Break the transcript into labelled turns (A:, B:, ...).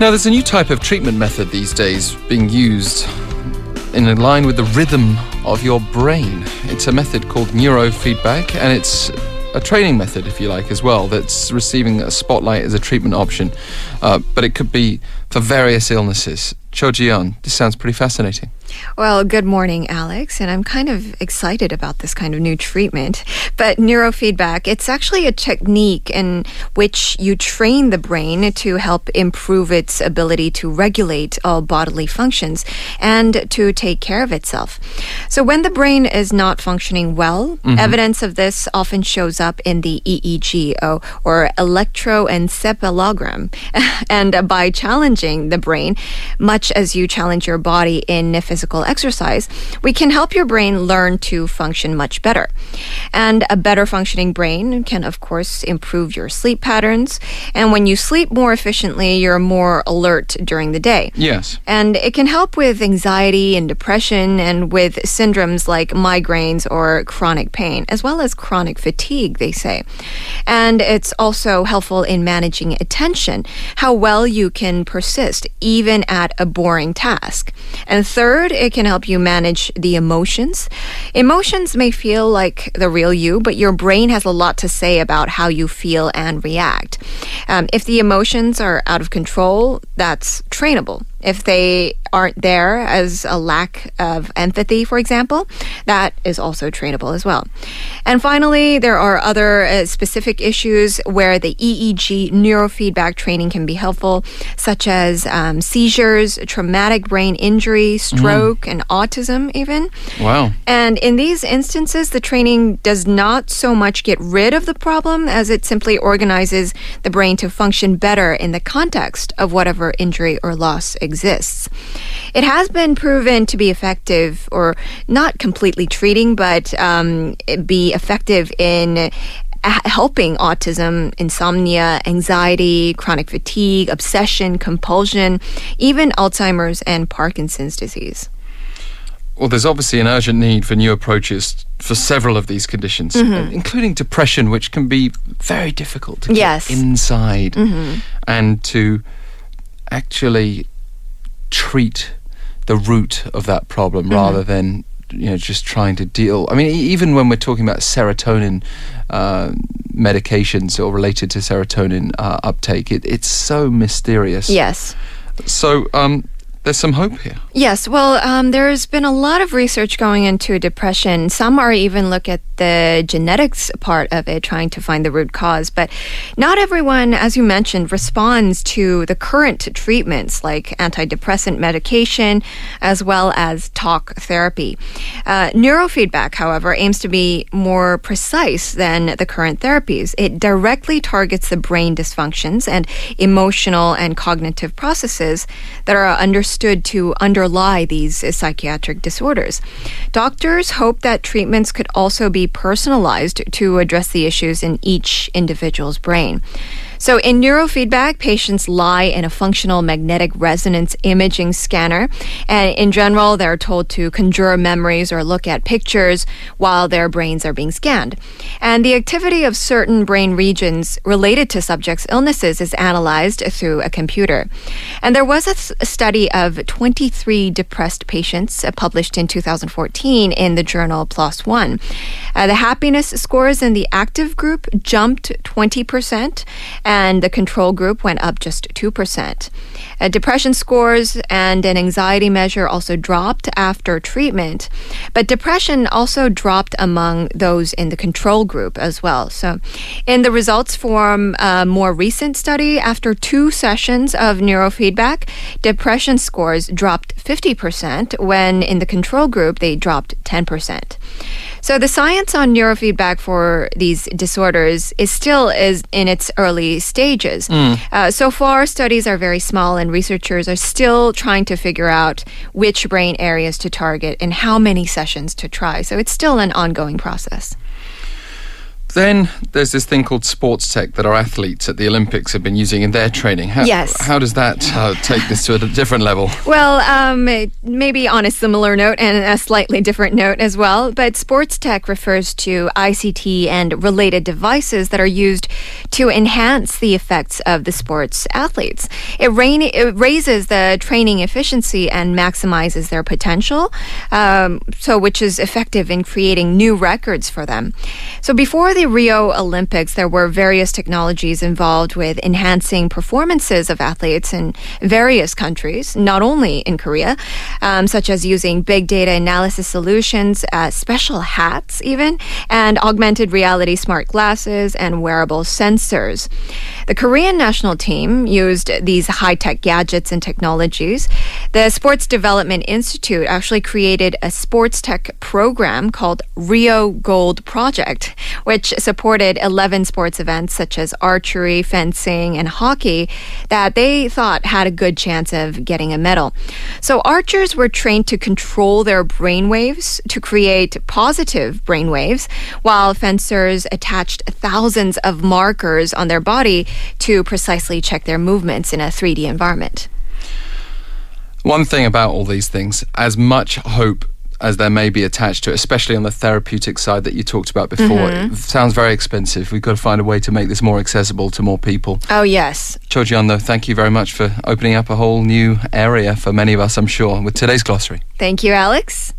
A: Now, there's a new type of treatment method these days being used in line with the rhythm of your brain. It's a method called neurofeedback, and it's a training method, if you like, as well, that's receiving a spotlight as a treatment option. Uh, but it could be for various illnesses. Cho Jooyeon, this sounds pretty fascinating.
B: Well, good morning, Alex. And I'm kind of excited about this kind of new treatment. But neurofeedback, it's actually a technique in which you train the brain to help improve its ability to regulate all bodily functions and to take care of itself. So when the brain is not functioning well, mm-hmm. evidence of this often shows up in the EEG or electroencephalogram. and by challenging the brain, much as you challenge your body in physical exercise, we can help your brain learn to function much better. And a better functioning brain can, of course, improve your sleep patterns. And when you sleep more efficiently, you're more alert during the day.
A: Yes.
B: And it can help with anxiety and depression and with syndromes like migraines or chronic pain, as well as chronic fatigue, they say. And it's also helpful in managing attention, how well you can persist even at a boring task. And third, Third, it can help you manage the emotions. Emotions may feel like the real you, but your brain has a lot to say about how you feel and react. Um, if the emotions are out of control, that's trainable. If they aren't there as a lack of empathy, for example, that is also trainable as well. And finally, there are other uh, specific issues where the EEG neurofeedback training can be helpful, such as um, seizures, traumatic brain injury, mm-hmm. stroke, mm. and autism, even.
A: Wow.
B: And in these instances, the training does not so much get rid of the problem as it simply organizes the brain to function better in the context of whatever injury or loss exists. It has been proven to be effective, or not completely treating, but um, be effective in helping autism, insomnia, anxiety, chronic fatigue, obsession, compulsion, even Alzheimer's and Parkinson's disease.
A: Well, there's obviously an urgent need for new approaches for several of these conditions, mm-hmm. including depression, which can be very difficult to
B: yes.
A: get inside mm-hmm. and to actually treat the root of that problem mm-hmm. rather than you know just trying to deal. I mean, even when we're talking about serotonin uh, medications or related to serotonin uh, uptake, it, it's so mysterious.
B: Yes.
A: So. Um, there's some hope here.
B: Yes, well, um, there's been a lot of research going into depression. Some are even look at the genetics part of it, trying to find the root cause. But not everyone, as you mentioned, responds to the current treatments like antidepressant medication as well as talk therapy. Uh, neurofeedback, however, aims to be more precise than the current therapies. It directly targets the brain dysfunctions and emotional and cognitive processes that are understood to underlie these psychiatric disorders. Doctors hope that treatments could also be personalized to address the issues in each individual's brain. So, in neurofeedback, patients lie in a functional magnetic resonance imaging scanner. And in general, they're told to conjure memories or look at pictures while their brains are being scanned. And the activity of certain brain regions related to subjects' illnesses is analyzed through a computer. And there was a, th- a study of 23 depressed patients uh, published in 2014 in the journal PLOS One. Uh, the happiness scores in the active group jumped 20% and the control group went up just 2%. Uh, depression scores and an anxiety measure also dropped after treatment, but depression also dropped among those in the control group as well. So, in the results from a more recent study, after two sessions of neurofeedback, depression scores dropped 50%, when in the control group, they dropped 10%. So the science on neurofeedback for these disorders is still is in its early stages. Mm. Uh, so far, studies are very small, and researchers are still trying to figure out which brain areas to target and how many sessions to try. So it's still an ongoing process.
A: Then there's this thing called sports tech that our athletes at the Olympics have been using in their training. How,
B: Yes.
A: How does that uh, take this to a different level?
B: Well, um, maybe on a similar note and a slightly different note as well, but sports tech refers to ICT and related devices that are used to enhance the effects of the sports athletes. It, rain, it raises the training efficiency and maximizes their potential, um, so which is effective in creating new records for them. So before the Rio Olympics, there were various technologies involved with enhancing performances of athletes in various countries, not only in Korea, um, such as using big data analysis solutions, uh, special hats, even, and augmented reality smart glasses and wearable sensors. The Korean national team used these high tech gadgets and technologies. The Sports Development Institute actually created a sports tech program called Rio Gold Project, which supported 11 sports events such as archery, fencing, and hockey that they thought had a good chance of getting a medal. So archers were trained to control their brain waves to create positive brain waves, while fencers attached thousands of markers on their body to precisely check their movements in a 3D environment.
A: One thing about all these things, as much hope as there may be attached to it, especially on the therapeutic side that you talked about before, mm-hmm. it sounds very expensive. We've got to find a way to make this more accessible to more people.
B: Oh, yes.
A: Cho though, thank you very much for opening up a whole new area for many of us, I'm sure, with today's glossary.
B: Thank you, Alex.